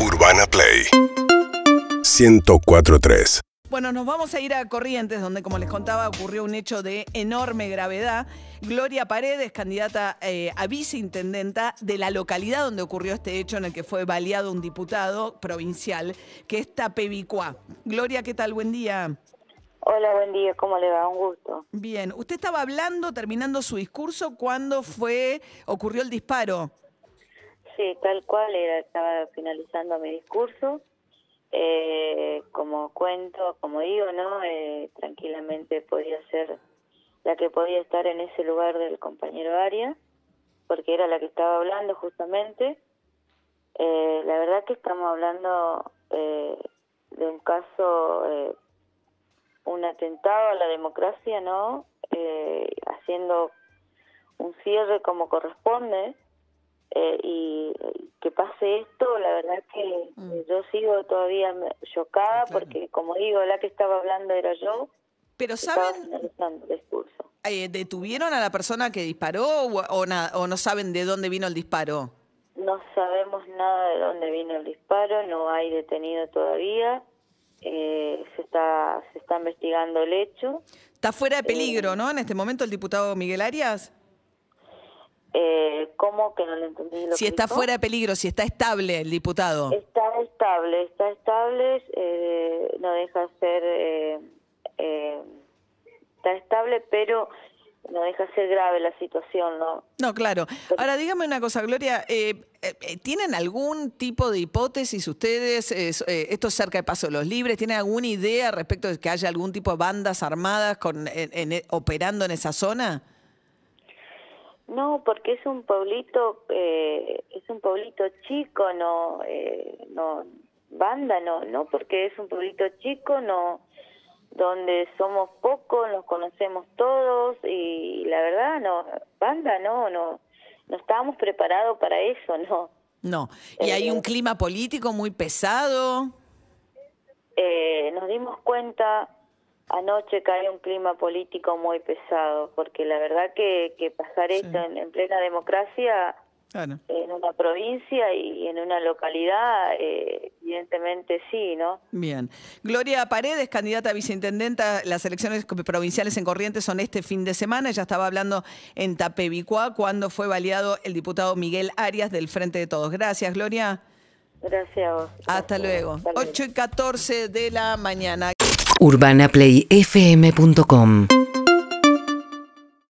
Urbana Play 1043. Bueno, nos vamos a ir a Corrientes, donde, como les contaba, ocurrió un hecho de enorme gravedad. Gloria Paredes, candidata eh, a viceintendenta de la localidad donde ocurrió este hecho en el que fue baleado un diputado provincial, que es Tapevicuá. Gloria, ¿qué tal? Buen día. Hola, buen día, ¿cómo le va? Un gusto. Bien, usted estaba hablando, terminando su discurso, cuando fue, ocurrió el disparo. Sí, tal cual, era, estaba finalizando mi discurso. Eh, como cuento, como digo, ¿no? Eh, tranquilamente podía ser la que podía estar en ese lugar del compañero Aria, porque era la que estaba hablando justamente. Eh, la verdad que estamos hablando eh, de un caso, eh, un atentado a la democracia, ¿no? Eh, haciendo un cierre como corresponde. Eh, y que pase esto, la verdad que Mm. yo sigo todavía chocada Claro. porque, como digo, la que estaba hablando era yo, Pero ¿saben, eh, detuvieron a la persona que disparó o, o na- o no saben de dónde vino el disparo? No sabemos nada de dónde vino el disparo, no hay detenido todavía, eh, se está se está investigando el hecho. Está fuera de peligro, ¿no? En este momento el diputado Miguel Arias. Eh, ¿Cómo que no lo entendí? Lo Si que está dijo? fuera de peligro, si está estable el diputado. Está estable, está estable, eh, no deja de ser, eh, eh, está estable, pero no deja de ser grave la situación, ¿no? No, claro. Ahora dígame una cosa, Gloria. eh, ¿Tienen algún tipo de hipótesis ustedes? esto es cerca de Paso de los Libres. ¿Tienen alguna idea respecto de que haya algún tipo de bandas armadas con, en- en- operando en esa zona? No, porque es un pueblito, eh, es un pueblito chico, no, eh, no, banda, no, no, porque es un pueblito chico, no, donde somos pocos, nos conocemos todos y la verdad, no, banda, no, no, no estábamos preparados para eso, no. No. ¿Y hay un clima político muy pesado? Eh, nos dimos cuenta anoche hay un clima político muy pesado, porque la verdad que, que pasar esto en, en plena democracia Claro. en una provincia y en una localidad, eh, evidentemente sí, ¿no? Bien. Gloria Paredes, candidata a viceintendenta, las elecciones provinciales en Corrientes son este fin de semana. Ella estaba hablando en Tapevicuá cuando fue baleado el diputado Miguel Arias del Frente de Todos. Gracias, Gloria. Gracias a vos. Hasta luego. Hasta luego. 8 y 14 de la mañana. urbanaplayfm.com